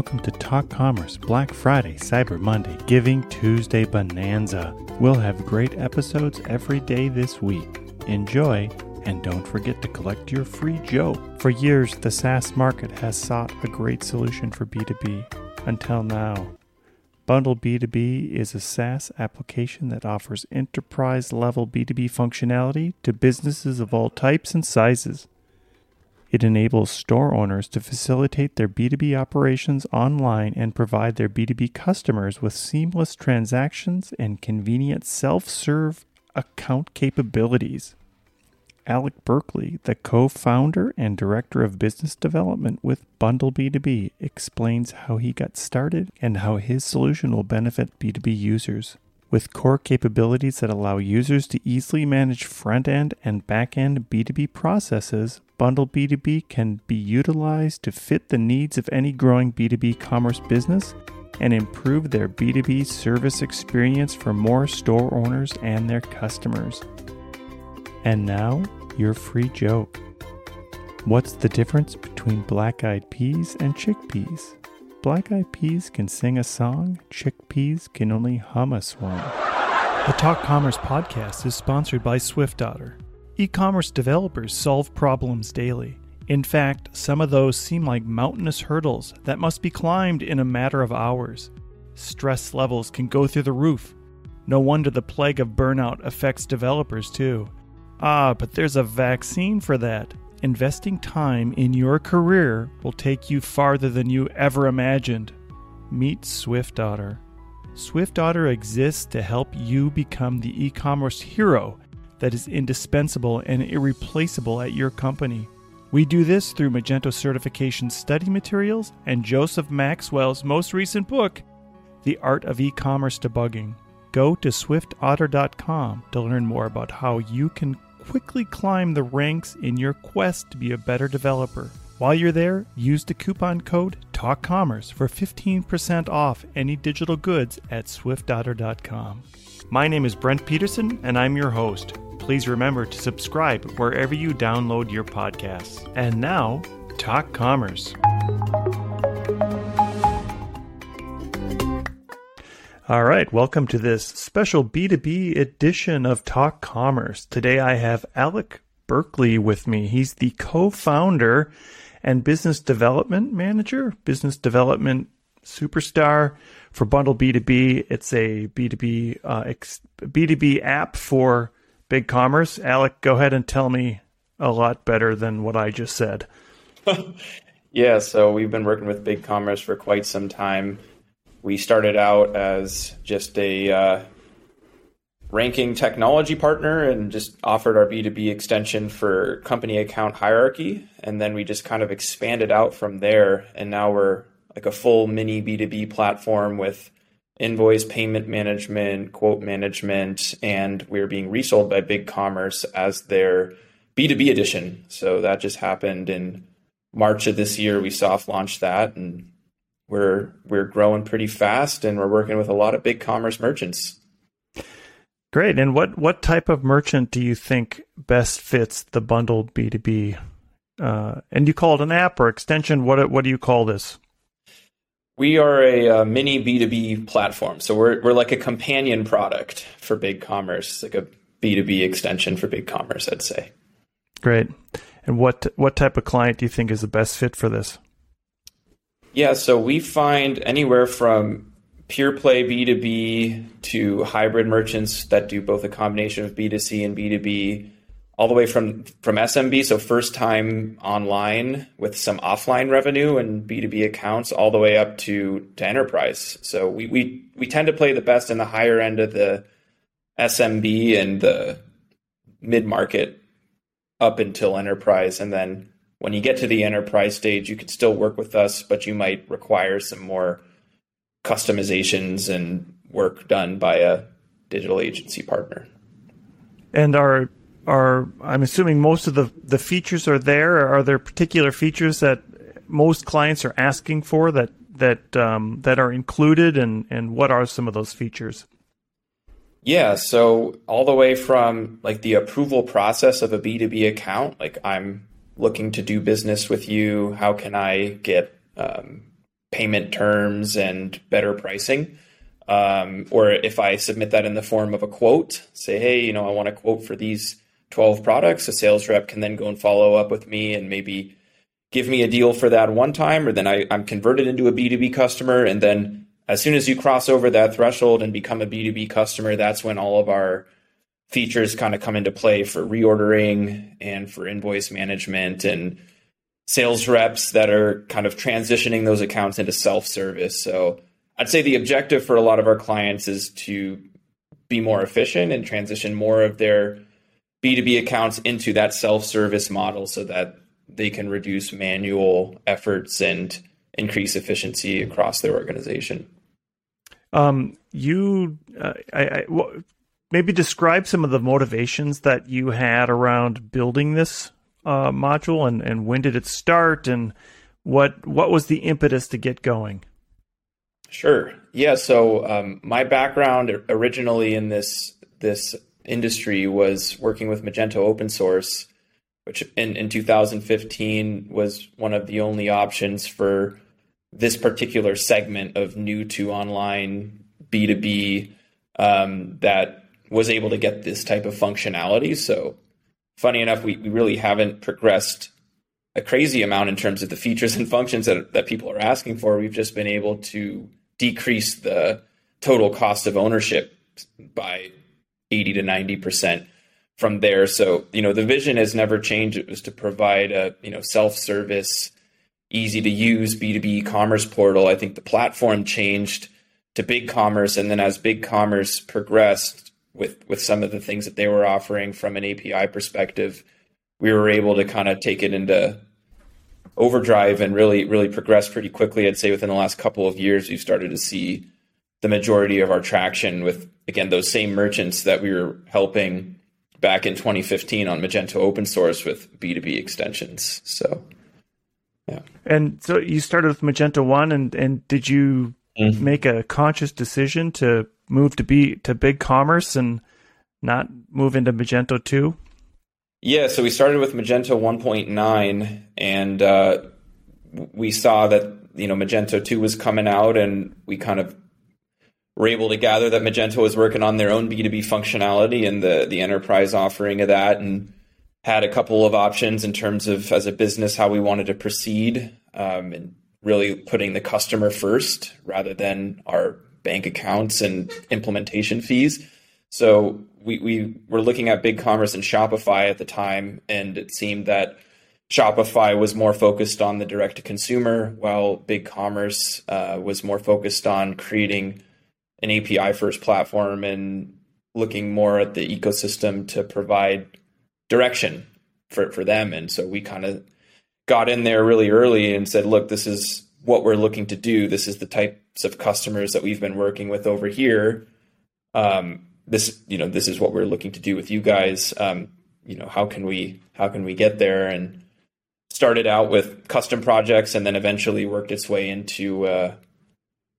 Welcome to Talk Commerce Black Friday, Cyber Monday, Giving Tuesday Bonanza. We'll have great episodes every day this week. Enjoy, and don't forget to collect your free joke. For years, the SaaS market has sought a great solution for B2B. Until now. Bundle B2B is a SaaS application that offers enterprise level B2B functionality to businesses of all types and sizes. It enables store owners to facilitate their B2B operations online and provide their B2B customers with seamless transactions and convenient self serve account capabilities. Alec Berkley, the co founder and director of business development with Bundle B2B, explains how he got started and how his solution will benefit B2B users. With core capabilities that allow users to easily manage front end and back end B2B processes, Bundle B2B can be utilized to fit the needs of any growing B2B commerce business and improve their B2B service experience for more store owners and their customers. And now, your free joke. What's the difference between black eyed peas and chickpeas? Black eyed peas can sing a song, chickpeas can only hum a song. The Talk Commerce podcast is sponsored by SwiftOtter. E commerce developers solve problems daily. In fact, some of those seem like mountainous hurdles that must be climbed in a matter of hours. Stress levels can go through the roof. No wonder the plague of burnout affects developers too. Ah, but there's a vaccine for that. Investing time in your career will take you farther than you ever imagined. Meet SwiftOtter. SwiftOtter exists to help you become the e commerce hero that is indispensable and irreplaceable at your company. We do this through Magento certification study materials and Joseph Maxwell's most recent book, The Art of E Commerce Debugging. Go to swiftotter.com to learn more about how you can quickly climb the ranks in your quest to be a better developer. While you're there, use the coupon code TALKCommerce for 15% off any digital goods at swiftotter.com. My name is Brent Peterson, and I'm your host. Please remember to subscribe wherever you download your podcasts. And now, Talk Commerce. All right, welcome to this special B2B edition of Talk Commerce. Today I have Alec Berkley with me. He's the co founder and business development manager, business development superstar for Bundle B2B. It's a B2B, uh, ex- B2B app for big commerce. Alec, go ahead and tell me a lot better than what I just said. yeah, so we've been working with big commerce for quite some time we started out as just a uh, ranking technology partner and just offered our B2B extension for company account hierarchy. And then we just kind of expanded out from there. And now we're like a full mini B2B platform with invoice payment management, quote management, and we're being resold by Big Commerce as their B2B edition. So that just happened in March of this year. We soft launched that and we're we're growing pretty fast and we're working with a lot of big commerce merchants. Great. And what what type of merchant do you think best fits the bundled B two B? Uh, and you call it an app or extension? What what do you call this? We are a, a mini B two B platform, so we're we're like a companion product for big commerce, like a B two B extension for big commerce. I'd say. Great. And what what type of client do you think is the best fit for this? Yeah, so we find anywhere from pure play B2B to hybrid merchants that do both a combination of B2C and B2B, all the way from from SMB, so first time online with some offline revenue and B2B accounts, all the way up to, to enterprise. So we, we we tend to play the best in the higher end of the SMB and the mid market up until enterprise, and then when you get to the enterprise stage, you could still work with us, but you might require some more customizations and work done by a digital agency partner. And are are I'm assuming most of the the features are there. Are there particular features that most clients are asking for that that um, that are included, and and what are some of those features? Yeah, so all the way from like the approval process of a B2B account, like I'm looking to do business with you? How can I get um, payment terms and better pricing. Um, or if I submit that in the form of a quote, say, hey, you know, I want a quote for these 12 products, a sales rep can then go and follow up with me and maybe give me a deal for that one time, or then I, I'm converted into a B2B customer. And then as soon as you cross over that threshold and become a B2B customer, that's when all of our features kind of come into play for reordering and for invoice management and sales reps that are kind of transitioning those accounts into self service. So I'd say the objective for a lot of our clients is to be more efficient and transition more of their B2B accounts into that self service model so that they can reduce manual efforts and increase efficiency across their organization. Um, you, uh, I, I maybe describe some of the motivations that you had around building this uh, module, and, and when did it start, and what what was the impetus to get going? Sure. Yeah. So um, my background originally in this this industry was working with Magento open source, which in, in 2015 was one of the only options for this particular segment of new to online B2B um, that was able to get this type of functionality. So, funny enough, we, we really haven't progressed a crazy amount in terms of the features and functions that, that people are asking for. We've just been able to decrease the total cost of ownership by 80 to 90 percent from there. So, you know, the vision has never changed. It was to provide a, you know, self-service, easy to use B2B commerce portal. I think the platform changed to big commerce. And then as big commerce progressed, with with some of the things that they were offering from an API perspective, we were able to kind of take it into overdrive and really really progress pretty quickly. I'd say within the last couple of years, we've started to see the majority of our traction with again those same merchants that we were helping back in 2015 on Magento open source with B2B extensions. So yeah. And so you started with Magento 1 and and did you mm-hmm. make a conscious decision to move to be to big commerce and not move into Magento 2? Yeah, so we started with Magento 1.9 and uh, we saw that you know Magento 2 was coming out and we kind of were able to gather that Magento was working on their own B2B functionality and the the enterprise offering of that and had a couple of options in terms of as a business how we wanted to proceed um, and really putting the customer first rather than our bank accounts and implementation fees. So we, we were looking at BigCommerce and Shopify at the time, and it seemed that Shopify was more focused on the direct to consumer, while BigCommerce uh, was more focused on creating an API first platform and looking more at the ecosystem to provide direction for, for them. And so we kind of got in there really early and said, look, this is what we're looking to do. This is the types of customers that we've been working with over here. Um, this, you know, this is what we're looking to do with you guys. Um, you know, how can we, how can we get there? And started out with custom projects and then eventually worked its way into, uh,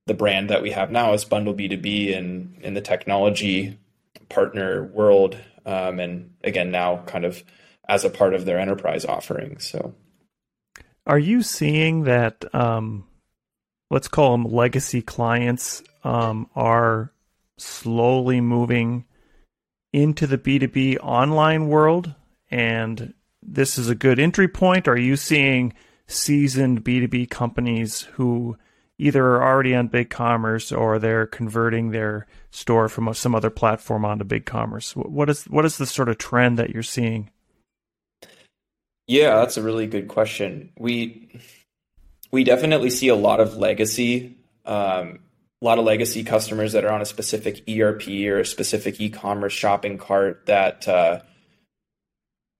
the brand that we have now is Bundle B2B and in the technology partner world. Um, and again, now kind of as a part of their enterprise offering. So, are you seeing that? Um, let's call them legacy clients um, are slowly moving into the B2B online world, and this is a good entry point. Are you seeing seasoned B2B companies who either are already on BigCommerce or they're converting their store from some other platform onto BigCommerce. What is what is the sort of trend that you're seeing? Yeah, that's a really good question. We we definitely see a lot of legacy, um, a lot of legacy customers that are on a specific ERP or a specific e-commerce shopping cart that uh,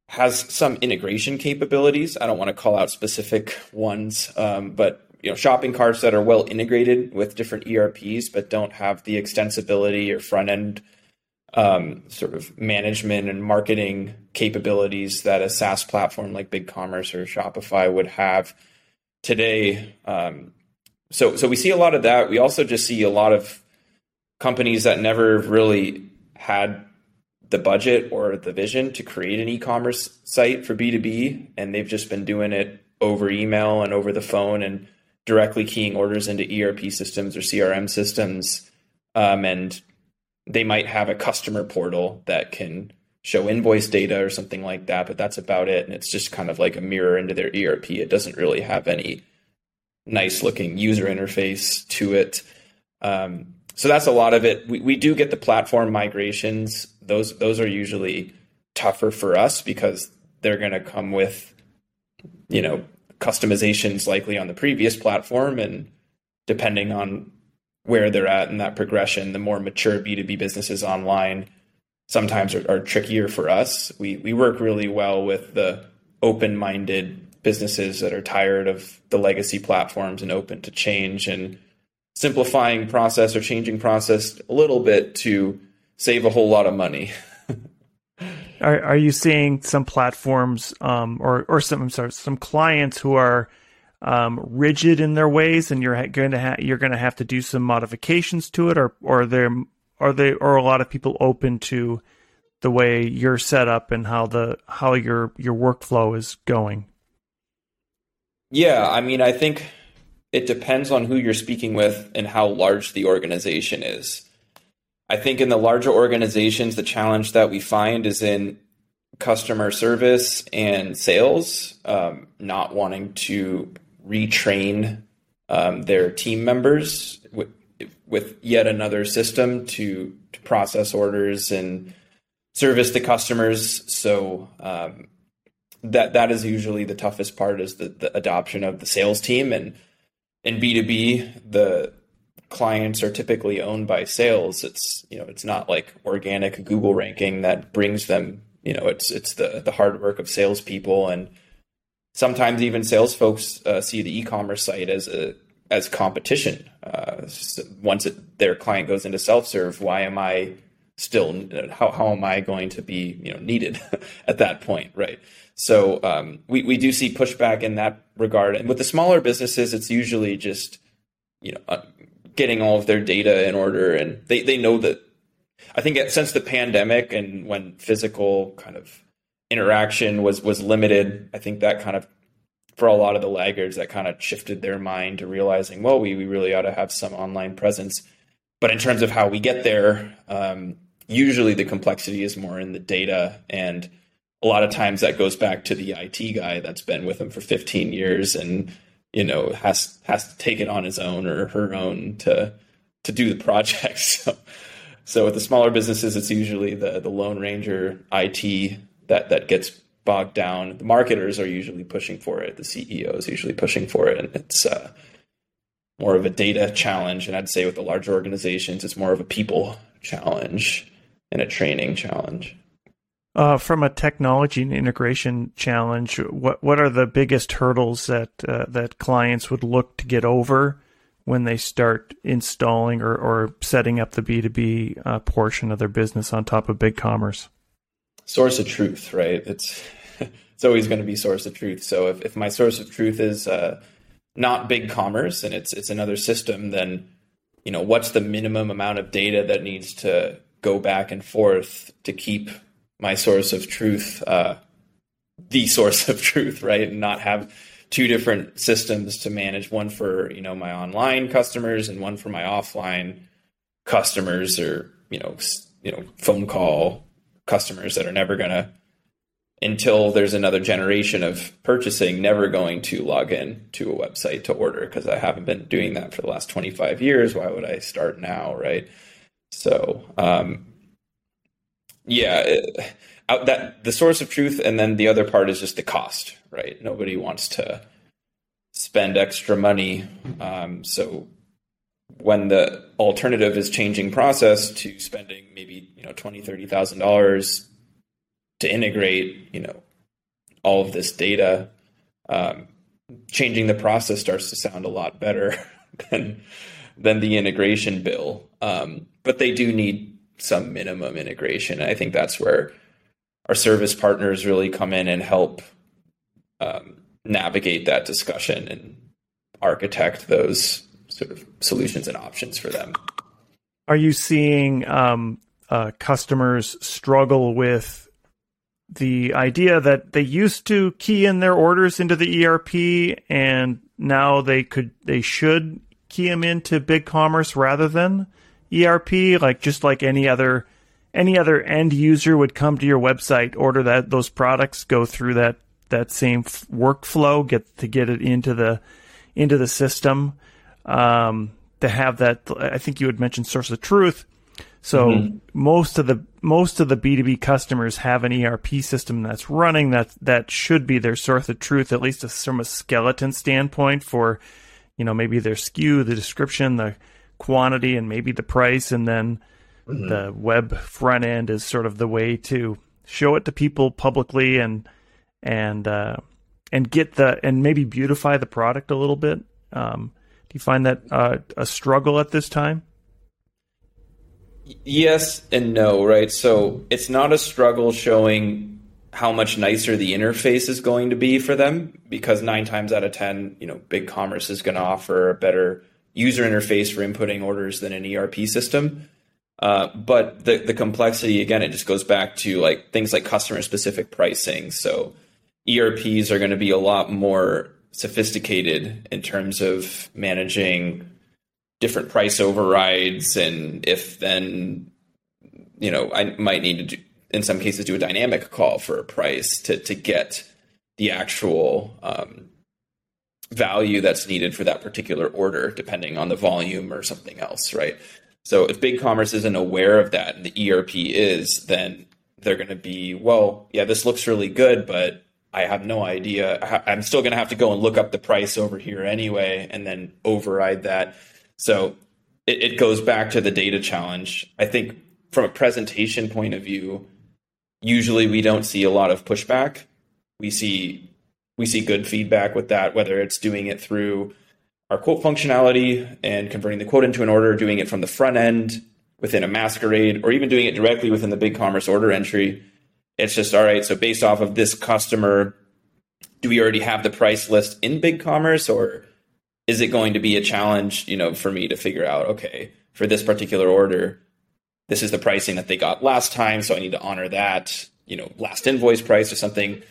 has some integration capabilities. I don't want to call out specific ones, um, but you know shopping carts that are well integrated with different ERPs, but don't have the extensibility or front end um, sort of management and marketing capabilities that a SaaS platform like BigCommerce or Shopify would have today. Um, so so we see a lot of that. We also just see a lot of companies that never really had the budget or the vision to create an e-commerce site for B2B and they've just been doing it over email and over the phone and directly keying orders into ERP systems or CRM systems, um, and they might have a customer portal that can show invoice data or something like that, but that's about it. And it's just kind of like a mirror into their ERP. It doesn't really have any nice looking user interface to it. Um, so that's a lot of it. We, we do get the platform migrations. Those those are usually tougher for us because they're going to come with, you know, customizations likely on the previous platform, and depending on where they're at in that progression, the more mature B two B businesses online sometimes are, are trickier for us. We we work really well with the open minded businesses that are tired of the legacy platforms and open to change and simplifying process or changing process a little bit to save a whole lot of money. are, are you seeing some platforms um, or or some sorry, some clients who are um, rigid in their ways, and you're going to ha- you're going to have to do some modifications to it, or or they're are they are a lot of people open to the way you're set up and how the how your your workflow is going? Yeah, I mean, I think it depends on who you're speaking with and how large the organization is. I think in the larger organizations, the challenge that we find is in customer service and sales um, not wanting to retrain um, their team members with, yet another system to, to process orders and service the customers. So um, that that is usually the toughest part is the, the adoption of the sales team and in B2B, the clients are typically owned by sales. It's you know it's not like organic Google ranking that brings them. You know it's it's the the hard work of salespeople and sometimes even sales folks uh, see the e-commerce site as a as competition. Uh, once it, their client goes into self serve, why am I still how how am I going to be you know needed at that point, right? So um, we we do see pushback in that regard, and with the smaller businesses, it's usually just you know uh, getting all of their data in order, and they they know that. I think since the pandemic and when physical kind of interaction was was limited, I think that kind of for a lot of the laggards that kind of shifted their mind to realizing, well, we we really ought to have some online presence. But in terms of how we get there, um, usually the complexity is more in the data and a lot of times that goes back to the IT guy that's been with him for 15 years and you know has has to take it on his own or her own to to do the project. So, so with the smaller businesses, it's usually the the lone ranger IT that that gets bogged down. The marketers are usually pushing for it. The CEO is usually pushing for it, and it's uh, more of a data challenge. And I'd say with the larger organizations, it's more of a people challenge and a training challenge. Uh, from a technology and integration challenge, what what are the biggest hurdles that uh, that clients would look to get over when they start installing or, or setting up the B two B uh, portion of their business on top of BigCommerce? Source of truth, right? It's it's always going to be source of truth. So if, if my source of truth is uh, not BigCommerce and it's it's another system, then you know what's the minimum amount of data that needs to go back and forth to keep my source of truth uh, the source of truth, right? And not have two different systems to manage one for you know my online customers and one for my offline customers or you know you know phone call customers that are never going to until there's another generation of purchasing never going to log in to a website to order because I haven't been doing that for the last 25 years why would I start now right so um, yeah, it, uh, that the source of truth, and then the other part is just the cost, right? Nobody wants to spend extra money, um, so when the alternative is changing process to spending maybe you know twenty thirty thousand dollars to integrate you know all of this data, um, changing the process starts to sound a lot better than than the integration bill. Um, but they do need some minimum integration. I think that's where our service partners really come in and help um, navigate that discussion and architect those sort of solutions and options for them. Are you seeing um, uh, customers struggle with the idea that they used to key in their orders into the ERP and now they could they should key them into BigCommerce rather than ERP, like just like any other any other end user would come to your website, order that those products, go through that that same f- workflow, get to get it into the into the system. Um, to have that, I think you had mentioned source of truth. So mm-hmm. most of the most of the B two B customers have an ERP system that's running that that should be their source of truth, at least from a skeleton standpoint for, you know, maybe their SKU, the description, the quantity, and maybe the price, and then mm-hmm. the web front end is sort of the way to show it to people publicly and and uh, and get the and maybe beautify the product a little bit. Um, do you find that uh, a struggle at this time? Yes and no, right? So it's not a struggle showing how much nicer the interface is going to be for them because nine times out of ten, you know, big commerce is going to offer a better user interface for inputting orders than an ERP system. Uh, but the the complexity again, it just goes back to like things like customer specific pricing. So ERPs are going to be a lot more sophisticated in terms of managing different price overrides and if then you know I might need to do, in some cases do a dynamic call for a price to to get the actual um, value that's needed for that particular order depending on the volume or something else right? So if big commerce isn't aware of that and the ERP is then they're going to be well yeah this looks really good but I have no idea. I'm still going to have to go and look up the price over here anyway, and then override that. So it, it, goes back to the data challenge. I think from a presentation point of view, usually we don't see a lot of pushback. We see we see good feedback with that, whether it's doing it through our quote functionality and converting the quote into an order, doing it from the front end within a masquerade, or even doing it directly within the big commerce order entry it's just all right. So based off of this customer, do we already have the price list in BigCommerce, or is it going to be a challenge, you know, for me to figure out, okay, for this particular order, this is the pricing that they got last time, so I need to honor that, you know, last invoice price or something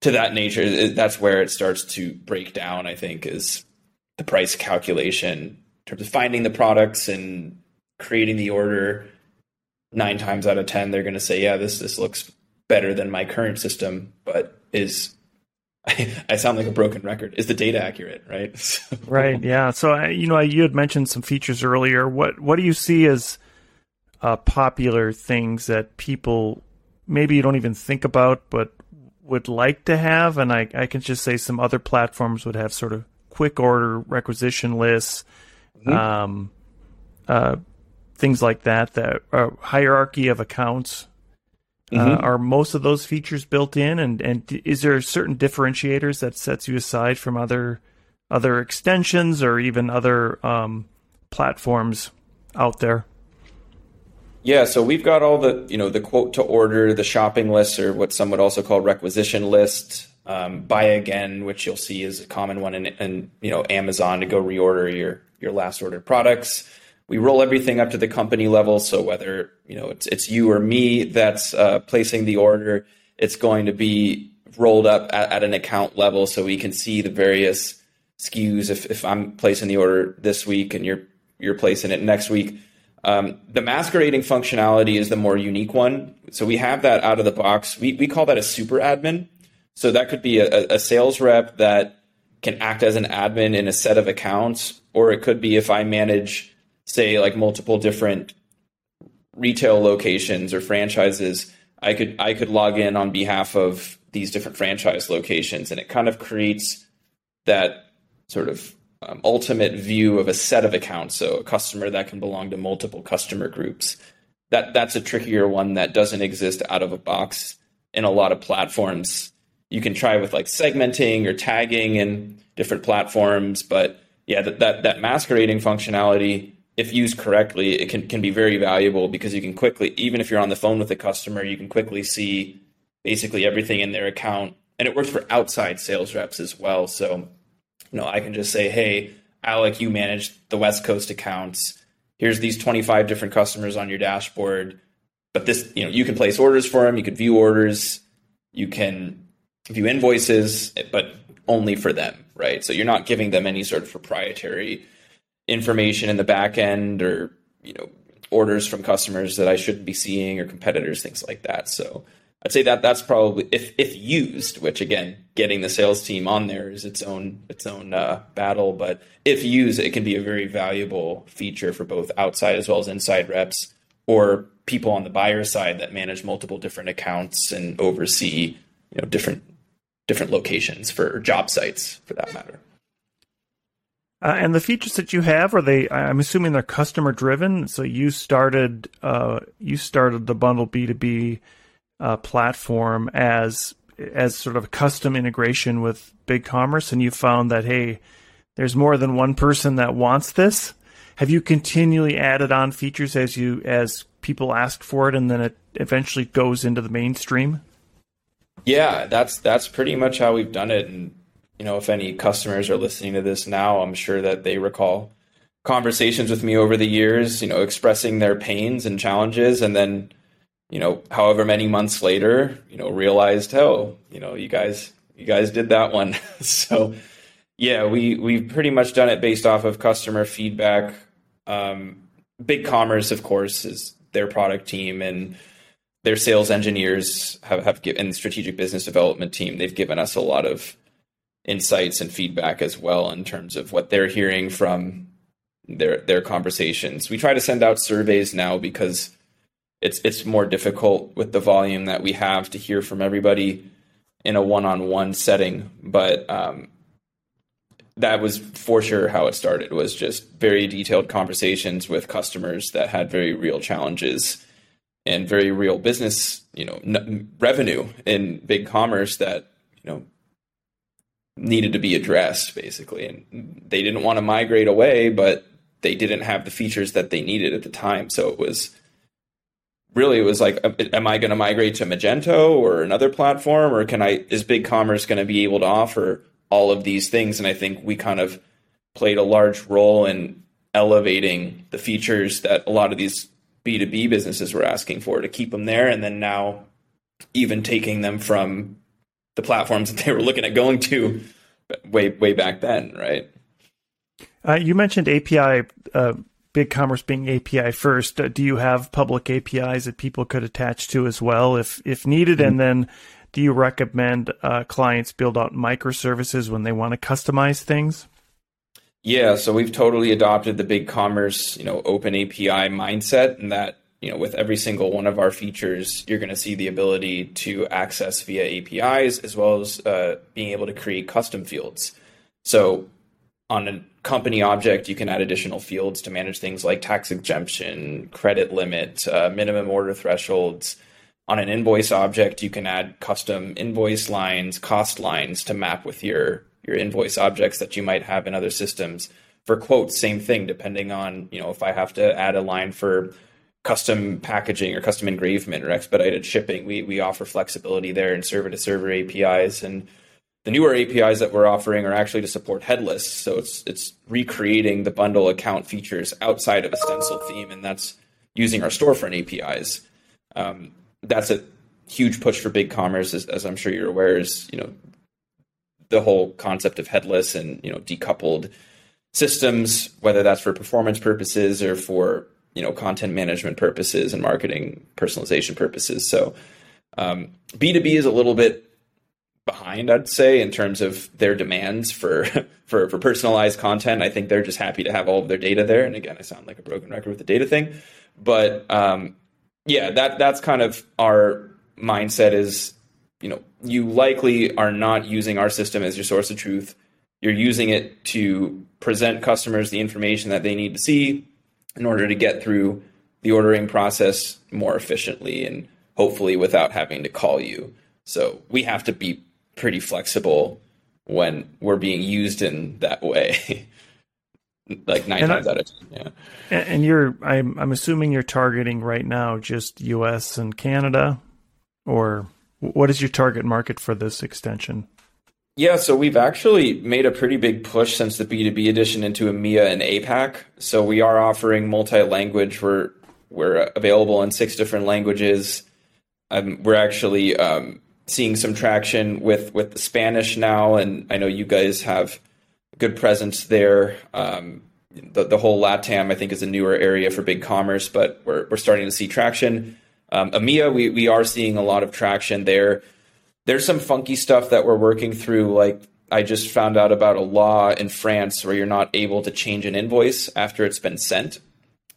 to that nature. That's where it starts to break down, I think, is the price calculation in terms of finding the products and creating the order. Nine times out of ten, they're going to say, "Yeah, this this looks better than my current system, but is I, sound like a broken record. Is the data accurate, right? So. Right. Yeah. So you know, you had mentioned some features earlier. What what do you see as uh, popular things that people maybe you don't even think about, but would like to have? And I I can just say some other platforms would have sort of quick order requisition lists, mm-hmm. um, uh, things like that. That uh, hierarchy of accounts mm-hmm. Uh, are most of those features built in, and and is there certain differentiators that sets you aside from other other extensions or even other um, platforms out there? Yeah, so we've got all the you know the quote to order, the shopping list, or what some would also call requisition list. Um, buy again, which you'll see is a common one in, in you know Amazon to go reorder your your last ordered products we roll everything up to the company level. So whether you know it's it's you or me that's uh, placing the order, it's going to be rolled up at, at, an account level, so we can see the various SKUs. If if I'm placing the order this week and you're you're placing it next week. Um, the masquerading functionality is the more unique one. So we have that out of the box. We, we call that a super admin. So that could be a, a sales rep that can act as an admin in a set of accounts, or it could be if I manage say like multiple different retail locations or franchises, I could I could log in on behalf of these different franchise locations, and it kind of creates that sort of um, ultimate view of a set of accounts. So a customer that can belong to multiple customer groups. That that's a trickier one that doesn't exist out of a box in a lot of platforms. You can try with like segmenting or tagging in different platforms, but yeah, that that, that masquerading functionality if used correctly, it can, can be very valuable because you can quickly, even if you're on the phone with a customer, you can quickly see basically everything in their account. And it works for outside sales reps as well. So, you know, I can just say, hey, Alec, you manage the West Coast accounts. Here's these 25 different customers on your dashboard. But this, you know, you can place orders for them, you can view orders, you can view invoices, but only for them, right? So you're not giving them any sort of proprietary information in the back end or you know orders from customers that I shouldn't be seeing or competitors, things like that. So I'd say that that's probably if if used, which again, getting the sales team on there is its own its own uh, battle. But if used, it can be a very valuable feature for both outside as well as inside reps or people on the buyer side that manage multiple different accounts and oversee you know different different locations for job sites for that matter. Uh, and the features that you have are they? I'm assuming they're customer driven. So you started uh, you started the bundle B two B uh, platform as as sort of a custom integration with BigCommerce, and you found that hey, there's more than one person that wants this. Have you continually added on features as you as people ask for it, and then it eventually goes into the mainstream? Yeah, that's that's pretty much how we've done it, and you know, if any customers are listening to this now, I'm sure that they recall conversations with me over the years, you know, expressing their pains and challenges and then, you know, however many months later, you know, realized, oh, you know, you guys you guys did that one. so yeah, we we've pretty much done it based off of customer feedback. Um, Big Commerce, of course, is their product team and their sales engineers have, have given strategic business development team. They've given us a lot of insights and feedback as well in terms of what they're hearing from their their conversations. We try to send out surveys now because it's it's more difficult with the volume that we have to hear from everybody in a one-on-one setting. But um, that was for sure how it started. Was just very detailed conversations with customers that had very real challenges and very real business, you know, n- revenue in big commerce that you know needed to be addressed basically. And they didn't want to migrate away but they didn't have the features that they needed at the time. So it was really it was like uh, am i going to migrate to magento or another platform? Or can i is BigCommerce going to be able to offer all of these things? And i think we kind of played a large role in elevating the features that a lot of these b2b businesses were asking for to keep them there. And then now even taking them from the platforms that they were looking at going to way way back then, right? Uh, you mentioned API, uh, BigCommerce being API first. Uh, do you have public APIs that people could attach to as well, if if needed? Mm-hmm. And then, do you recommend uh, clients build out microservices when they want to customize things? Yeah, so we've totally adopted the big commerce, you know, open API mindset, and that you know, with every single one of our features, you're going to see the ability to access via APIs as well as uh, being able to create custom fields. So on a company object, you can add additional fields to manage things like tax exemption, credit limit, uh, minimum order thresholds. On an invoice object, you can add custom invoice lines, cost lines to map with your your invoice objects that you might have in other systems. For quotes, same thing, depending on, you know, if I have to add a line for custom packaging or custom engravement or expedited shipping. We we offer flexibility there in server to server APIs and the newer APIs that we're offering are actually to support headless. So it's it's recreating the bundle account features outside of a stencil theme, and that's using our storefront APIs. Um, that's a huge push for BigCommerce, as, as I'm sure you're aware. Is you know the whole concept of headless and you know decoupled systems, whether that's for performance purposes or for you know content management purposes and marketing personalization purposes. So um, B2B is a little bit behind, I'd say, in terms of their demands for, for for personalized content. I think they're just happy to have all of their data there. And again, I sound like a broken record with the data thing, but um, yeah, that that's kind of our mindset. Is you know you likely are not using our system as your source of truth. You're using it to present customers the information that they need to see in order to get through the ordering process more efficiently and hopefully without having to call you. So we have to be pretty flexible when we're being used in that way. like nine and times I, out of ten. Yeah. And you're I'm I'm assuming you're targeting right now just US and Canada or what is your target market for this extension? Yeah, so we've actually made a pretty big push since the B2B edition into EMEA and APAC. So we are offering multi-language. We're we're available in six different languages. Um, we're actually um, seeing some traction with with the Spanish now, and I know you guys have a good presence there. Um, the, the whole LATAM, I think, is a newer area for big commerce, but we're, we're starting to see traction. Um, EMEA, we, we are seeing a lot of traction there. There's some funky stuff that we're working through. Like I just found out about a law in France where you're not able to change an invoice after it's been sent.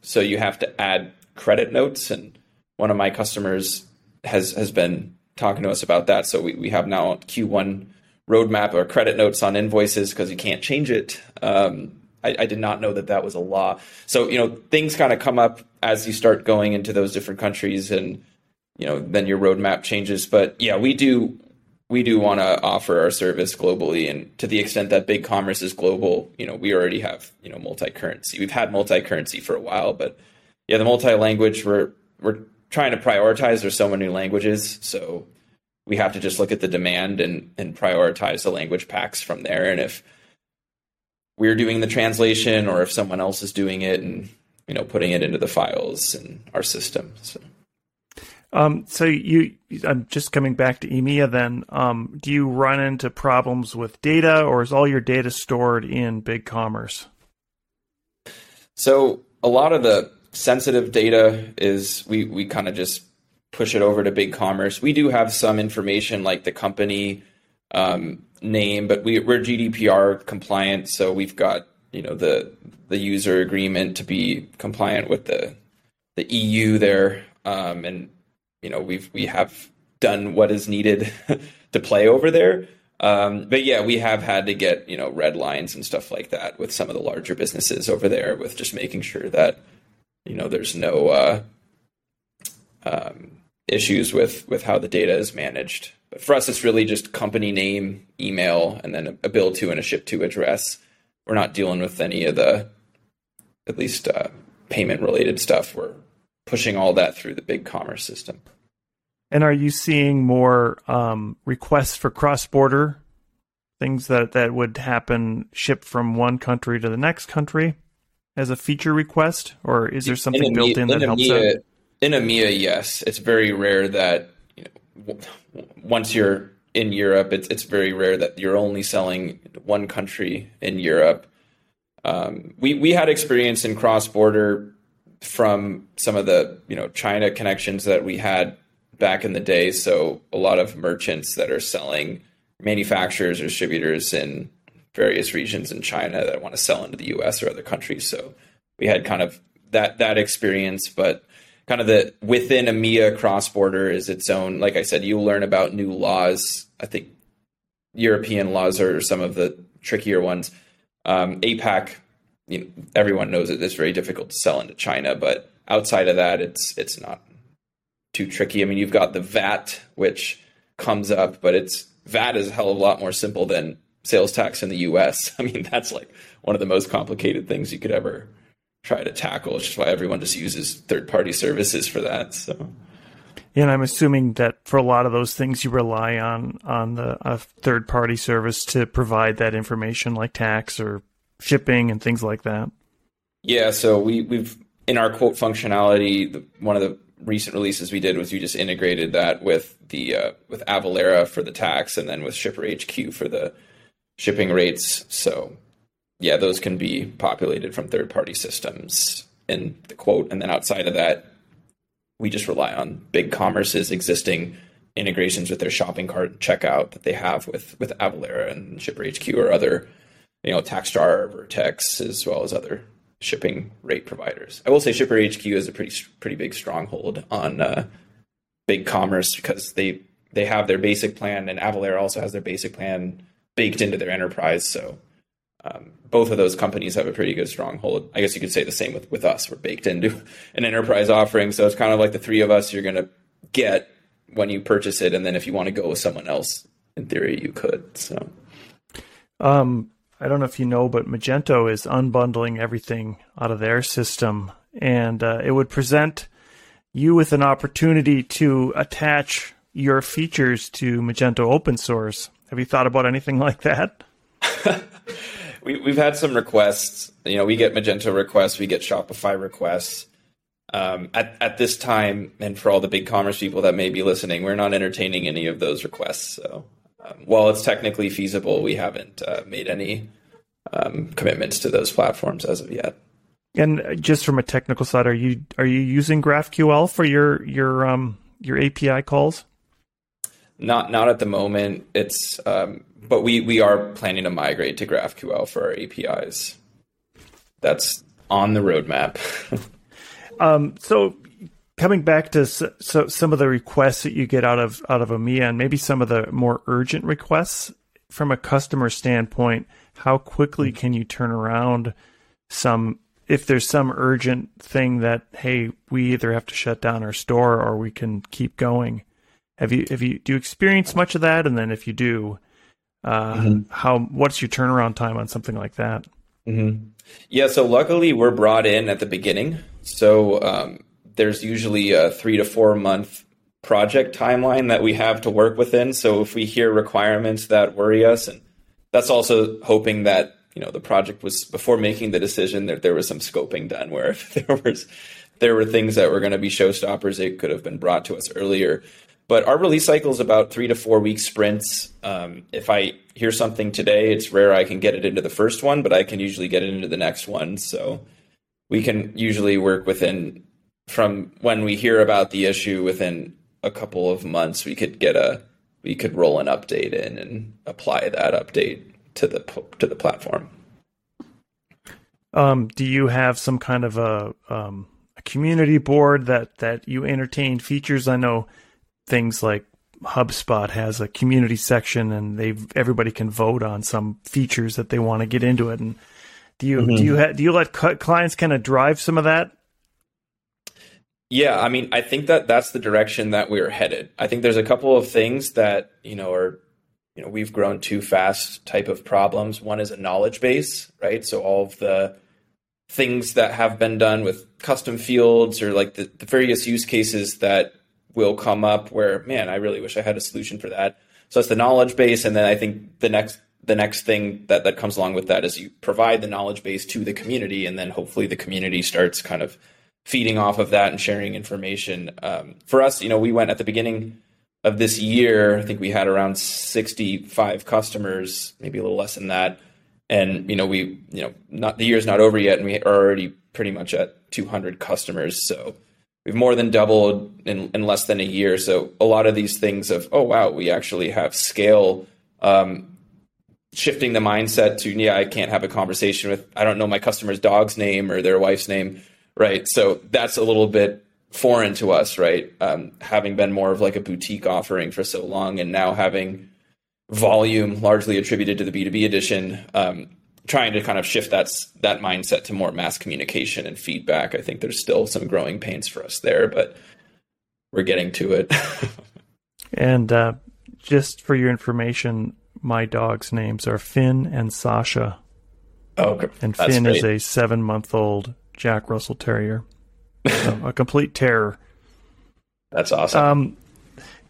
So you have to add credit notes. And one of my customers has, has been talking to us about that. So we, we have now Q1 roadmap or credit notes on invoices because you can't change it. Um, I, I, did not know that that was a law. So you know things kind of come up as you start going into those different countries, and you know then your roadmap changes. But yeah, we do we do want to offer our service globally, and to the extent that big commerce is global, you know we already have you know multi currency. We've had multi currency for a while, but yeah, the multi language we're we're trying to prioritize. There's so many languages, so we have to just look at the demand and and prioritize the language packs from there. And if we're doing the translation or if someone else is doing it and you know putting it into the files in our system so um, so you i'm just coming back to emea then. Um, do you run into problems with data or is all your data stored in BigCommerce so a lot of the sensitive data is we we kind of just push it over to BigCommerce we do have some information like the company um, name, but we, we're GDPR compliant, so we've got you know the the user agreement to be compliant with the the EU there, um, and you know we've we have done what is needed to play over there. Um, but yeah, we have had to get you know red lines and stuff like that with some of the larger businesses over there, with just making sure that you know there's no uh, um, issues with with how the data is managed. But for us, it's really just company name, email, and then a bill to and a ship to address. We're not dealing with any of the, at least uh, payment related stuff. We're pushing all that through the big commerce system. And are you seeing more um, requests for cross border things that, that would happen shipped from one country to the next country as a feature request? Or is there something in built in, in that helps EMEA, out? In EMEA, yes. It's very rare that you know, once you're in Europe, it's it's very rare that you're only selling one country in Europe. Um, we we had experience in cross border from some of the you know China connections that we had back in the day. So a lot of merchants that are selling manufacturers or distributors in various regions in China that want to sell into the U.S. or other countries. So we had kind of that that experience, but kind of the within EMEA cross border is its own. Like I said, you learn about new laws. I think European laws are some of the trickier ones. Um, APAC, you know, everyone knows it. It's very difficult to sell into China, but outside of that, it's it's not too tricky. I mean, you've got the VAT, which comes up, but it's VAT is a hell of a lot more simple than sales tax in the U.S. I mean, that's like one of the most complicated things you could ever try to tackle. Which is why everyone just uses third party services for that. So. And I'm assuming that for a lot of those things, you rely on on the a third party service to provide that information, like tax or shipping and things like that. Yeah, so we we've in our quote functionality, the, one of the recent releases we did was we just integrated that with the uh, with Avalara for the tax, and then with Shipper HQ for the shipping rates. So yeah, those can be populated from third party systems in the quote. And then outside of that, we just rely on Big Commerce's existing integrations with their shopping cart checkout that they have with with Avalara and Shipper HQ or other, you know, Taxjar, Vertex, as well as other shipping rate providers. I will say Shipper HQ is a pretty pretty big stronghold on uh, BigCommerce because they they have their basic plan and Avalara also has their basic plan baked into their enterprise. So um, both of those companies have a pretty good stronghold. I guess you could say the same with, with us. We're baked into an enterprise offering. So it's kind of like the three of us you're going to get when you purchase it. And then if you want to go with someone else, in theory, you could. So, um, I don't know if you know, but Magento is unbundling everything out of their system. And uh, it would present you with an opportunity to attach your features to Magento open source. Have you thought about anything like that? we, we've had some requests. You know, we get Magento requests, we get Shopify requests. um, at at this time, and for all the big commerce people that may be listening, we're not entertaining any of those requests. So um, while it's technically feasible, we haven't uh, made any um, commitments to those platforms as of yet. And just from a technical side, are you are you using GraphQL for your your um your API calls? Not not at the moment. It's um, but we we are planning to migrate to GraphQL for our APIs. That's on the roadmap. um, so coming back to so, so, some of the requests that you get out of out of EMEA and maybe some of the more urgent requests from a customer standpoint, how quickly can you turn around some if there's some urgent thing that hey we either have to shut down our store or we can keep going? Have you have you do you experience much of that? And then if you do uh, mm-hmm. how what's your turnaround time on something like that? Mm-hmm. yeah so luckily we're brought in at the beginning. So um, there's usually a three to four month project timeline that we have to work within. So if we hear requirements that worry us and that's also hoping that you know the project was before making the decision that there was some scoping done where if there was there were things that were going to be showstoppers it could have been brought to us earlier. But our release cycle is about three to four week sprints. Um, if i hear something today it's rare i can get it into the first one but i can usually get it into the next one. So we can usually work within from when we hear about the issue within a couple of months we could get a we could roll an update in and apply that update to the to the platform. Um, do you have some kind of a, um, a community board that that you entertain features? I know things like HubSpot has a community section, and they everybody can vote on some features that they want to get into it. And do you mm-hmm. do you ha- do you let clients kind of drive some of that? Yeah, I mean, I think that that's the direction that we're headed. I think there's a couple of things that you know are you know we've grown too fast type of problems. One is a knowledge base, right? So all of the things that have been done with custom fields or like the, the various use cases that will come up where man, I really wish I had a solution for that. So that's the knowledge base, and then I think the next the next thing that that comes along with that is you provide the knowledge base to the community, and then hopefully the community starts kind of feeding off of that and sharing information. Um, for us, you know, we went at the beginning of this year, I think we had around 65 customers, maybe a little less than that. And you know, we you know, not the year's not over yet, and we are already pretty much at 200 customers. So we've more than doubled in, in less than a year. So a lot of these things of oh wow, we actually have scale. Um, shifting the mindset to yeah, I can't have a conversation with I don't know my customer's dog's name or their wife's name, right? So that's a little bit foreign to us, right? Um, having been more of like a boutique offering for so long, and now having volume largely attributed to the B two B edition, um, trying to kind of shift that that mindset to more mass communication and feedback. I think there's still some growing pains for us there, but we're getting to it. and uh, just for your information, my dogs' names are Finn and Sasha. Oh, okay. and Finn is a seven month old Jack Russell Terrier so, a complete terror. That's awesome. Um,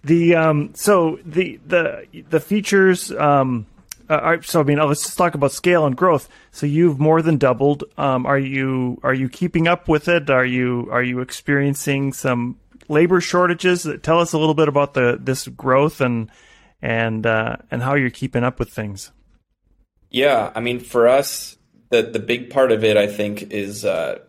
the um, so the the the features. Um, uh, so I mean, let's just talk about scale and growth. So you've more than doubled. Um, are you are you keeping up with it? Are you are you experiencing some labor shortages? Tell us a little bit about the this growth and and uh, and how you're keeping up with things. Yeah, I mean, for us, the the big part of it, I think, is uh,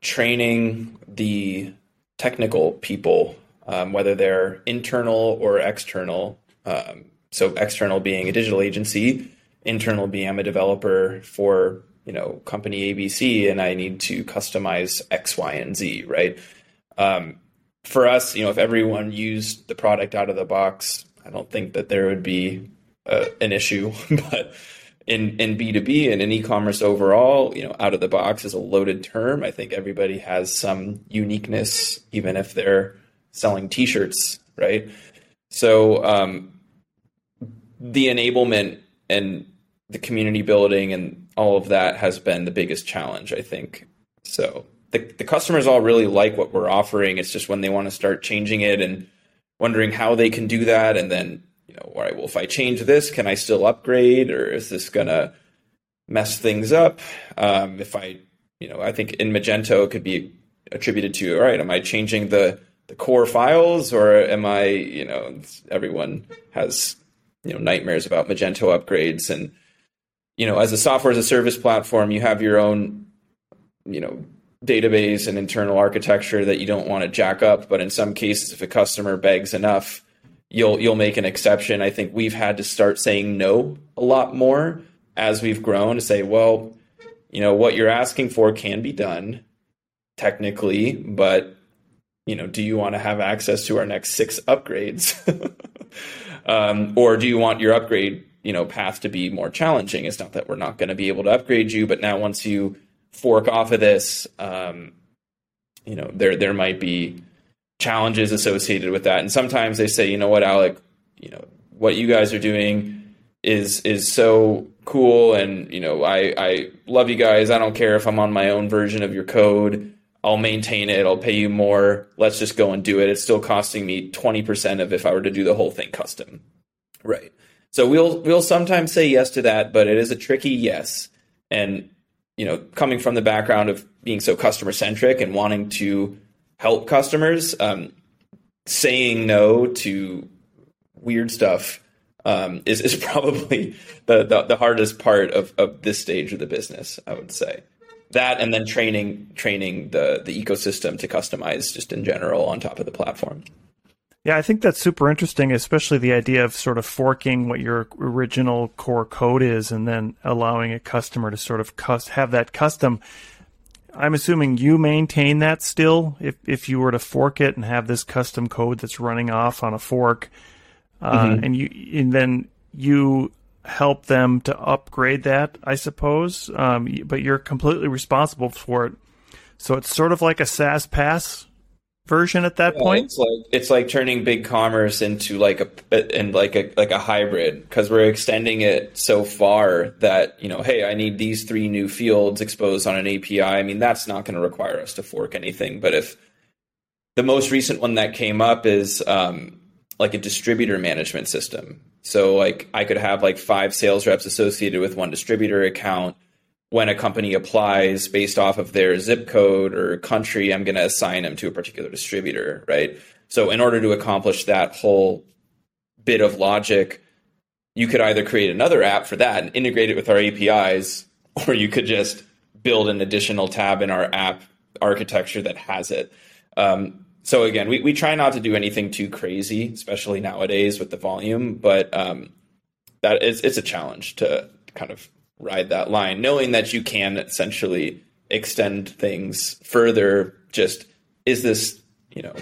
training the technical people, um, whether they're internal or external. Um, so external being a digital agency, internal being I'm a developer for you know company ABC, and I need to customize X, Y, and Z. Right. Um, for us, you know, if everyone used the product out of the box, I don't think that there would be uh, an issue, but in in B2B and in e-commerce overall, you know, out of the box is a loaded term. I think everybody has some uniqueness, even if they're selling t-shirts, right? So um, the enablement and the community building and all of that has been the biggest challenge, I think. So the, the customers all really like what we're offering. It's just when they want to start changing it and wondering how they can do that and then you know, all right, well, if I change this, can I still upgrade or is this going to mess things up? Um, if I, you know, I think in Magento it could be attributed to all right am i changing the the core files or am i you know everyone has you know nightmares about magento upgrades and you know as a software as a service platform you have your own you know database and internal architecture that you don't want to jack up but in some cases if a customer begs enough you'll you'll make an exception. I think we've had to start saying no a lot more as we've grown to say well you know what you're asking for can be done technically but you know do you want to have access to our next six upgrades? Um, or do you want your upgrade you know path to be more challenging? It's not that we're not going to be able to upgrade you but now once you fork off of this um, you know there there might be challenges associated with that and sometimes they say you know what alec you know what you guys are doing is is so cool and you know I I love you guys. I don't care if I'm on my own version of your code. I'll maintain it. I'll pay you more. Let's just go and do it. It's still costing me 20% of if I were to do the whole thing custom. Right. So we'll we'll sometimes say yes to that, but it is a tricky yes. And you know, coming from the background of being so customer centric and wanting to help customers, um, saying no to weird stuff um, is is probably the, the, the hardest part of of this stage of the business. I would say that, and then training training the the ecosystem to customize just in general on top of the platform. Yeah, I think that's super interesting, especially the idea of sort of forking what your original core code is and then allowing a customer to sort of have that custom. I'm assuming you maintain that still if, if you were to fork it and have this custom code that's running off on a fork uh, mm-hmm. and you and then you help them to upgrade that, I suppose. Um, but you're completely responsible for it. So it's sort of like a SaaS PaaS version at that yeah, point. It's like it's like turning big commerce into like a and like a like a hybrid because we're extending it so far that you know, hey, I need these three new fields exposed on an API. I mean, that's not going to require us to fork anything. But if the most recent one that came up is um, like a distributor management system. So like I could have like five sales reps associated with one distributor account. When a company applies based off of their zip code or country, I'm going to assign them to a particular distributor, right? So in order to accomplish that whole bit of logic, you could either create another app for that and integrate it with our APIs, or you could just build an additional tab in our app architecture that has it. Um, so again, we, we try not to do anything too crazy, especially nowadays with the volume, but um, that is it's a challenge to kind of ride that line, knowing that you can essentially extend things further. Just is this, you know,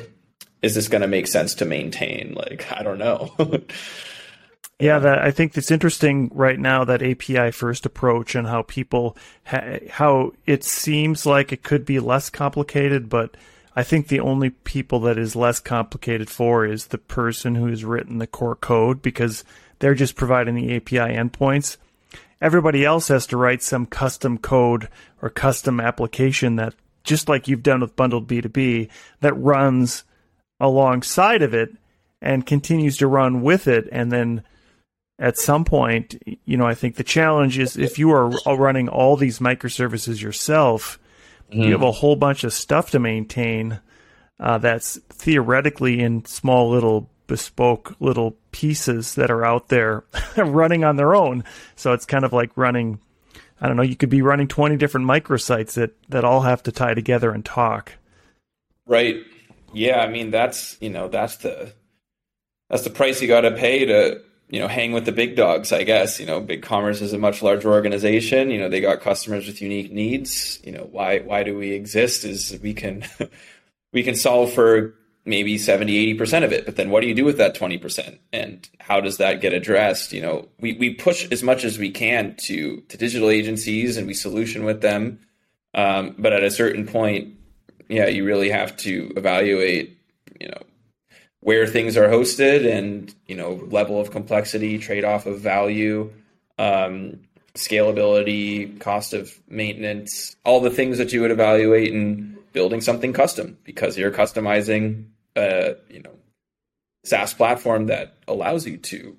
is this going to make sense to maintain? Like, I don't know. yeah, that I think it's interesting right now that API first approach and how people ha- how it seems like it could be less complicated, but I think the only people that is less complicated for is the person who's written the core code because they're just providing the API endpoints. Everybody else has to write some custom code or custom application that, just like you've done with bundled B2B, that runs alongside of it and continues to run with it. And then at some point, you know, I think the challenge is if you are running all these microservices yourself, Mm-hmm. You have a whole bunch of stuff to maintain uh, that's theoretically in small little bespoke little pieces that are out there running on their own. So it's kind of like running. I don't know. You could be running twenty different microsites that that all have to tie together and talk. Right. Yeah. I mean, that's you know that's the that's the price you got to pay to you know, hang with the big dogs, I guess. You know, Big Commerce is a much larger organization. You know, they got customers with unique needs. You know, why why do we exist is we can we can solve for maybe 70, 80% of it. But then what do you do with that 20%? And how does that get addressed? You know, we, we push as much as we can to to digital agencies and we solution with them. Um, but at a certain point, yeah, you really have to evaluate, you know, where things are hosted and you know level of complexity, trade off of value, um, scalability, cost of maintenance, all the things that you would evaluate in building something custom because you're customizing a you know SaaS platform that allows you to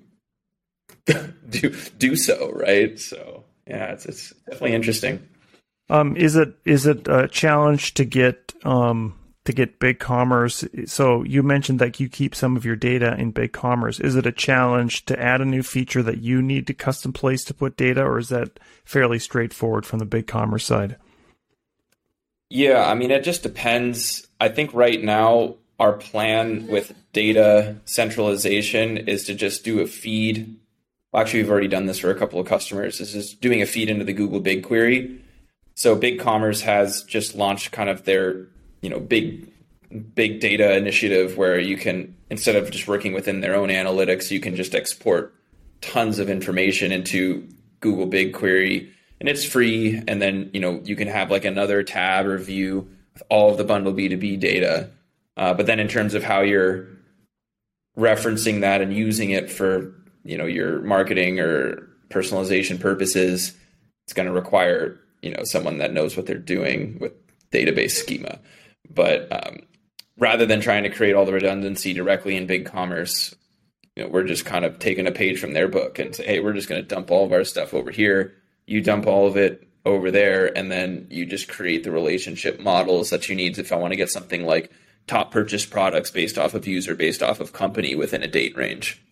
do do so, right? So yeah, it's it's definitely interesting. Um, is it is it a challenge to get um, to get BigCommerce? So you mentioned that you keep some of your data in big commerce. Is it a challenge to add a new feature that you need to custom place to put data, or is that fairly straightforward from the big commerce side? Yeah, I mean, it just depends. I think right now our plan with data centralization is to just do a feed. Well, actually, we've already done this for a couple of customers. This is doing a feed into the Google BigQuery. So BigCommerce has just launched kind of their, you know, big big data initiative where you can instead of just working within their own analytics, you can just export tons of information into Google BigQuery and it's free. And then, you know, you can have like another tab or view with all of the bundle B2B data. Uh, but then in terms of how you're referencing that and using it for, you know, your marketing or personalization purposes, it's going to require, you know, someone that knows what they're doing with database schema. But um, rather than trying to create all the redundancy directly in BigCommerce, you know, we're just kind of taking a page from their book and say, hey, we're just going to dump all of our stuff over here you dump all of it over there and then you just create the relationship models that you need if I want to get something like top purchase products based off of user based off of company within a date range.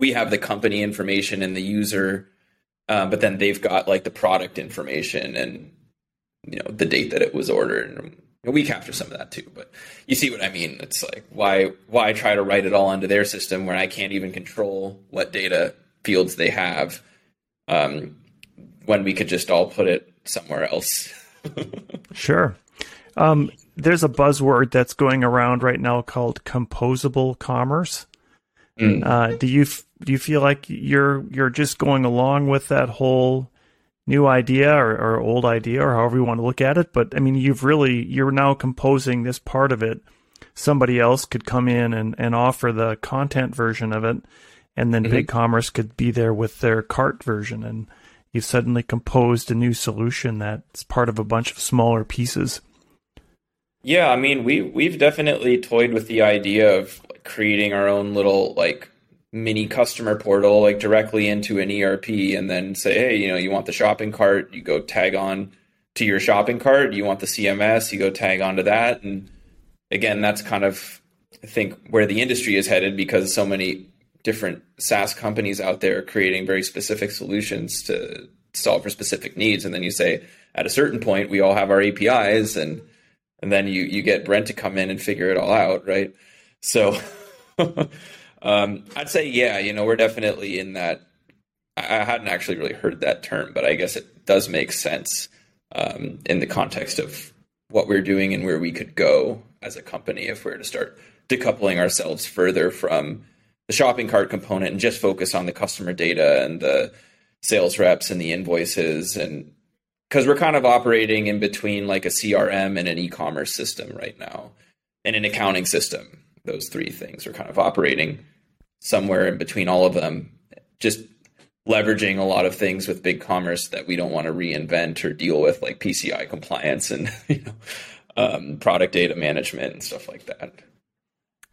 We have the company information and the user, um, but then they've got like the product information and you know the date that it was ordered. And we capture some of that too, but you see what I mean. It's like why why try to write it all into their system when I can't even control what data fields they have. Um, when we could just all put it somewhere else. sure. Um, there's a buzzword that's going around right now called composable commerce. Mm. Uh, do you do you feel like you're you're just going along with that whole new idea or, or old idea or however you want to look at it? But I mean, you've really you're now composing this part of it. Somebody else could come in and, and offer the content version of it, and then mm-hmm. BigCommerce could be there with their cart version and you've suddenly composed a new solution that's part of a bunch of smaller pieces. Yeah, I mean, we we've definitely toyed with the idea of creating our own little like mini customer portal like directly into an ERP and then say, hey, you know, you want the shopping cart, you go tag on to your shopping cart. You want the CMS, you go tag onto that. And again, that's kind of I think where the industry is headed because so many different SaaS companies out there creating very specific solutions to solve for specific needs. And then you say, at a certain point, we all have our APIs, and and then you you get Brent to come in and figure it all out, right? So, um, I'd say, yeah, you know, we're definitely in that. I hadn't actually really heard that term, but I guess it does make sense um, in the context of what we're doing and where we could go as a company if we we're to start decoupling ourselves further from the shopping cart component and just focus on the customer data and the sales reps and the invoices and because we're kind of operating in between like a CRM and an e-commerce system right now and an accounting system those three things are kind of operating somewhere in between all of them just leveraging a lot of things with big commerce that we don't want to reinvent or deal with like PCI compliance and you know um, product data management and stuff like that.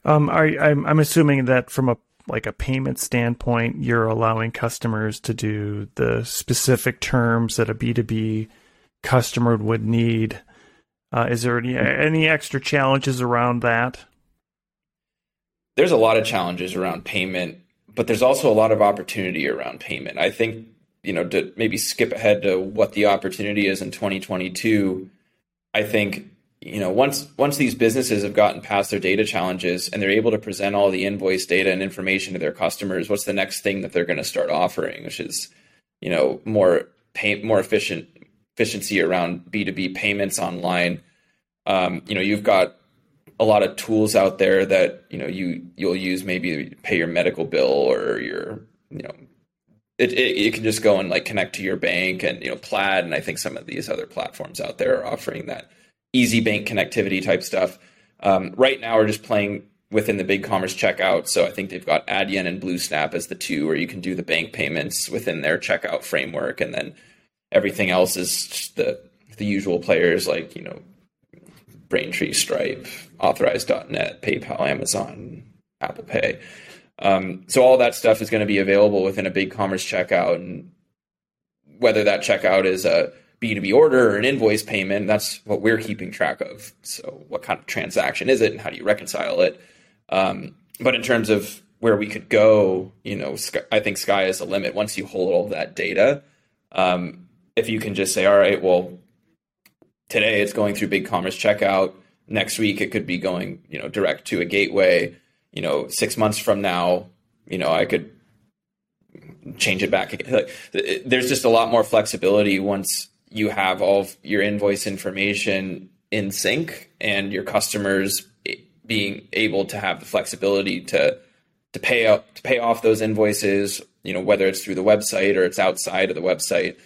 Um, are, I'm, I'm assuming that from a like a payment standpoint, you're allowing customers to do the specific terms that a B2B customer would need. Uh, is there any any extra challenges around that? There's a lot of challenges around payment, but there's also a lot of opportunity around payment. I think you know to maybe skip ahead to what the opportunity is in 2022. I think you know once once these businesses have gotten past their data challenges and they're able to present all the invoice data and information to their customers what's the next thing that they're going to start offering which is you know more pay, more efficient efficiency around b2b payments online? Um, you know you've got a lot of tools out there that you know you you'll use maybe pay your medical bill or your you know it, it, it, can just go and like connect to your bank and you know plaid and i think some of these other platforms out there are offering that easy bank connectivity type stuff. Um, right now, we're just playing within the BigCommerce checkout. So I think they've got Adyen and BlueSnap as the two where you can do the bank payments within their checkout framework, and then everything else is the the usual players like you know Braintree, Stripe, Authorize.net, PayPal, Amazon, Apple Pay. Um, so all that stuff is going to be available within a BigCommerce checkout, and whether that checkout is a B2B order or an invoice payment. That's what we're keeping track of. So, what kind of transaction is it and how do you reconcile it? Um, but in terms of where we could go, you know, I think sky is the limit once you hold all that data. Um, if you can just say, all right, well, today it's going through big commerce checkout. Next week it could be going, you know, direct to a gateway. You know, six months from now, you know, I could change it back. Like, there's just a lot more flexibility once you have all your invoice information in sync and your customers being able to have the flexibility to to pay up to pay off those invoices you know whether it's through the website or it's outside of the website.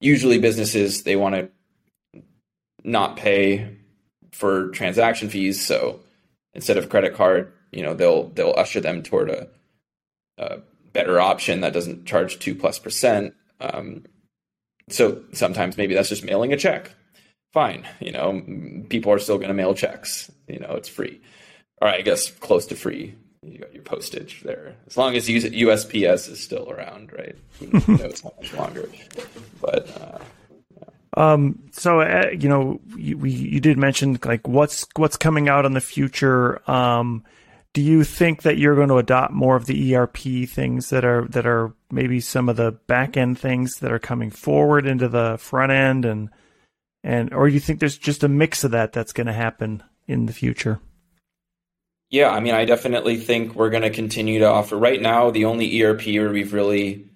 Usually businesses they want to not pay for transaction fees. So instead of credit card you know they'll they'll usher them toward a, a better option that doesn't charge two plus percent. Um, so sometimes maybe that's just mailing a check fine you know people are still going to mail checks you know it's free or i guess close to free you got your postage there. As long as USPS is still around, right? Who knows how much longer? But uh, um, so uh, you know, you, we, you did mention like what's what's coming out in the future. Um, do you think that you're going to adopt more of the ERP things that are that are maybe some of the back end things that are coming forward into the front end, and and or do you think there's just a mix of that that's going to happen in the future? Yeah, I mean, I definitely think we're going to continue to offer. Right now, the only ERP where we've really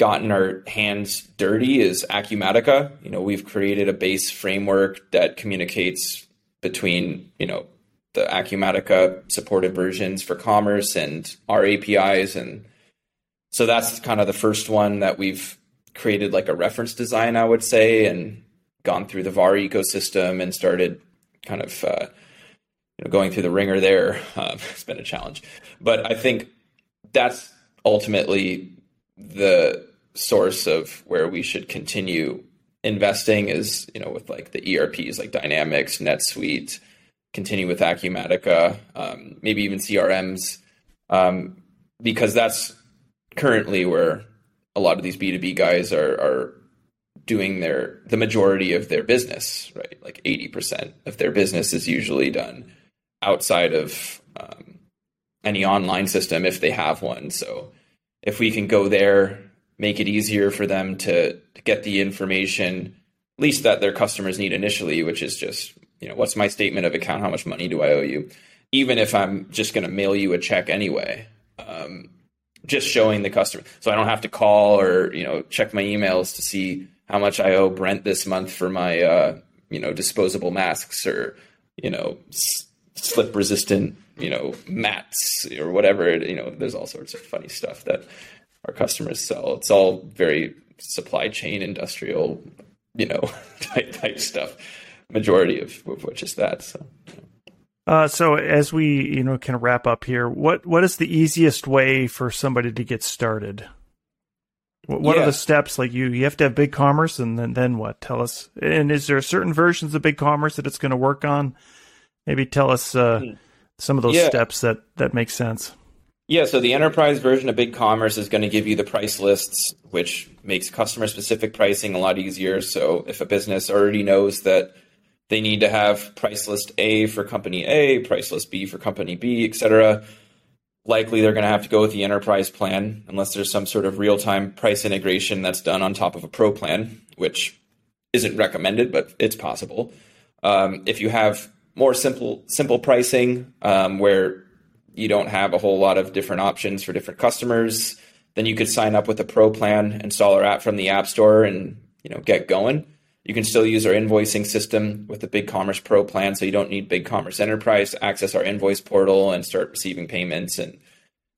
gotten our hands dirty is Acumatica. You know, we've created a base framework that communicates between, you know, the Acumatica supported versions for commerce and our APIs. And so that's kind of the first one that we've created like a reference design, I would say, and gone through the VAR ecosystem and started kind of uh, you know, going through the wringer there uh, has been a challenge. But I think that's ultimately the source of where we should continue investing is, you know, with like the ERPs like Dynamics, NetSuite, continue with Acumatica, um, maybe even CRMs, um, because that's currently where a lot of these B2B guys are, are doing their the majority of their business, right? Like 80% of their business is usually done outside of um, any online system if they have one. So if we can go there, make it easier for them to, to get the information, at least that their customers need initially, which is just, you know, what's my statement of account? How much money do I owe you? Even if I'm just going to mail you a check anyway, um, just showing the customer. So I don't have to call or, you know, check my emails to see how much I owe Brent this month for my, uh, you know, disposable masks or, you know, slip resistant, you know, mats or whatever. You know, there's all sorts of funny stuff that our customers sell. It's all very supply chain industrial, you know, type type stuff. Majority of, of which is that. So. Uh, so as we you know kind of wrap up here, what what is the easiest way for somebody to get started? What, what yeah. are the steps? Like you you have to have big commerce, and then then what? Tell us. And is there certain versions of big commerce that it's going to work on? Maybe tell us uh, hmm. some of those yeah. steps that that make sense. Yeah, so the enterprise version of Big Commerce is going to give you the price lists, which makes customer specific pricing a lot easier. So if a business already knows that they need to have price list A for company A, price list B for company B, etc., likely they're going to have to go with the enterprise plan unless there's some sort of real time price integration that's done on top of a pro plan, which isn't recommended, but it's possible. Um, if you have more simple simple pricing um, where you don't have a whole lot of different options for different customers. Then you could sign up with a pro plan, install our app from the App Store, and you know get going. You can still use our invoicing system with the BigCommerce Pro plan, so you don't need BigCommerce Enterprise to access our invoice portal and start receiving payments and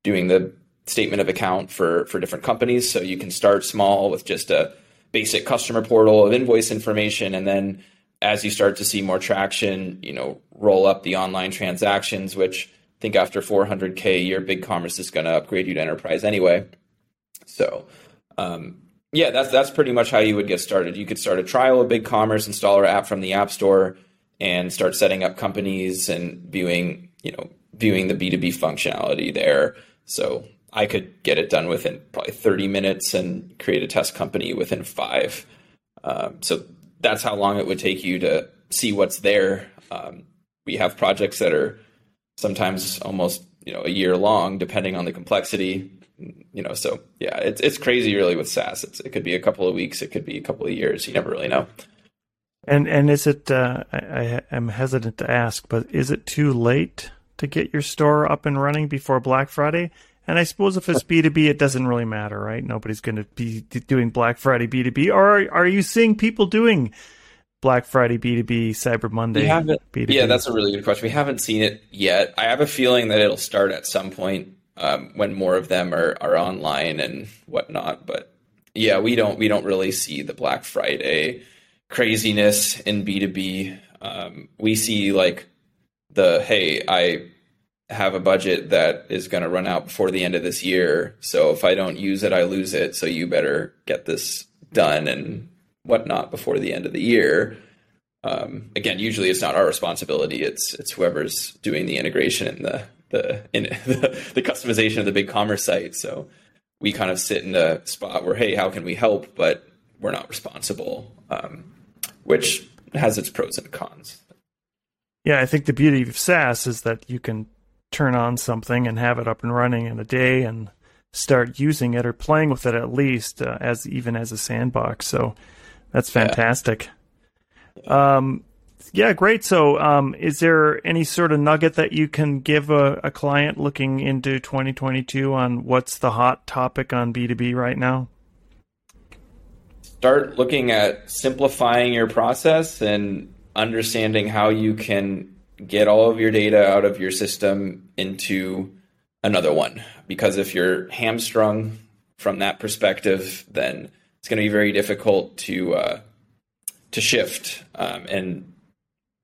doing the statement of account for for different companies. So you can start small with just a basic customer portal of invoice information, and then as you start to see more traction, you know, roll up the online transactions, which I think after 400k a year, BigCommerce is going to upgrade you to enterprise anyway. So, um, yeah, that's that's pretty much how you would get started. You could start a trial of BigCommerce, install our app from the App Store, and start setting up companies and viewing, you know, viewing the B2B functionality there. So I could get it done within probably 30 minutes and create a test company within five. Um, so that's how long it would take you to see what's there. Um, we have projects that are sometimes almost you know a year long, depending on the complexity. You know, so yeah, it's it's crazy really with SaaS. It's, it could be a couple of weeks, it could be a couple of years. You never really know. And and is it? Uh, I, am hesitant to ask, but is it too late to get your store up and running before Black Friday? And I suppose if it's B two B, it doesn't really matter, right? Nobody's going to be doing Black Friday B two B. Or are, are you seeing people doing Black Friday B two B, Cyber Monday B2B? Yeah, that's a really good question. We haven't seen it yet. I have a feeling that it'll start at some point um, when more of them are are online and whatnot. But yeah, we don't we don't really see the Black Friday craziness in B2B. Um, we see like the, hey, I have a budget that is going to run out before the end of this year. So if I don't use it, I lose it. So you better get this done and whatnot before the end of the year. Um, again, usually it's not our responsibility. It's it's whoever's doing the integration and the the, in, the the customization of the big commerce site. So we kind of sit in a spot where, hey, how can we help? But we're not responsible. Um, which has its pros and cons. Yeah, I think the beauty of SaaS is that you can turn on something and have it up and running in a day and start using it or playing with it at least uh, as even as a sandbox. So that's fantastic. Yeah. Um, yeah, great. So, um, is there any sort of nugget that you can give a, a client looking into 2022 on what's the hot topic on B2B right now? start looking at simplifying your process and understanding how you can get all of your data out of your system into another one. Because if you're hamstrung from that perspective, then it's going to be very difficult to uh, to shift, um, and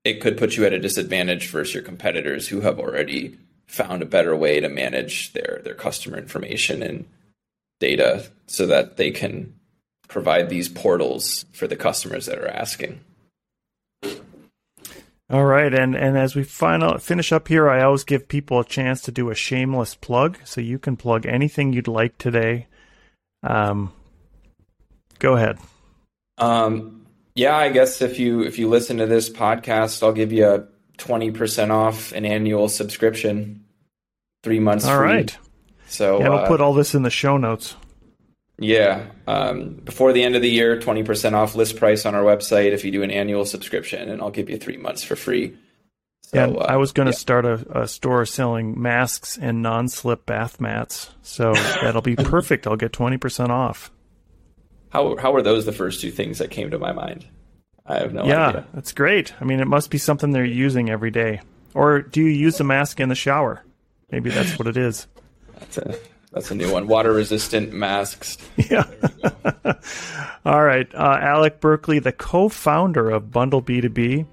it could put you at a disadvantage versus your competitors who have already found a better way to manage their their customer information and data so that they can provide these portals for the customers that are asking. All right, and and as we final finish up here, I always give people a chance to do a shameless plug, so you can plug anything you'd like today. Um, go ahead. Um, yeah, I guess if you if you listen to this podcast, I'll give you a twenty percent off an annual subscription, three months. All free. right. So yeah, we'll uh, put all this in the show notes. Yeah. Um, before the end of the year, 20% off list price on our website if you do an annual subscription, and I'll give you three months for free. So, yeah, uh, I was going to yeah. start a, a, store selling masks and non slip bath mats. So that'll be perfect. I'll get 20% off. How, how were those the first two things that came to my mind? I have no yeah, idea. Yeah, that's great. I mean, it must be something they're using every day. Or do you use the mask in the shower? Maybe that's what it is. That's a that's a new one. Water resistant masks. Yeah. All right. Uh, Alec Berkley, the co founder of Bundle B2B.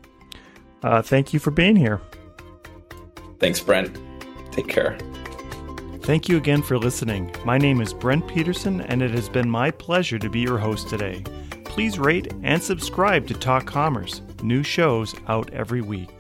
Uh, thank you for being here. Thanks, Brent. Take care. Thank you again for listening. My name is Brent Peterson, and it has been my pleasure to be your host today. Please rate and subscribe to Talk Commerce. New shows out every week.